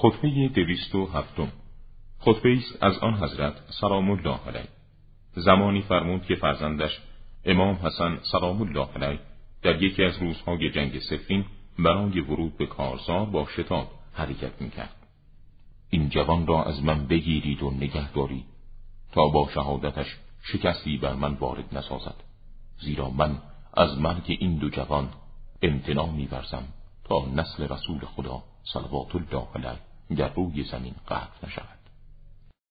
خطبه دویست و هفتم. خطبه از آن حضرت سلام الله علیه. زمانی فرمود که فرزندش امام حسن سلام الله علیه در یکی از روزهای جنگ سفین برای ورود به کارزار با شتاب حرکت می‌کرد. این جوان را از من بگیرید و نگه دارید تا با شهادتش شکستی بر من وارد نسازد. زیرا من از مرگ این دو جوان امتناع میورزم. تا نسل رسول خدا صلوات الله علیه در روی زمین قطع نشود.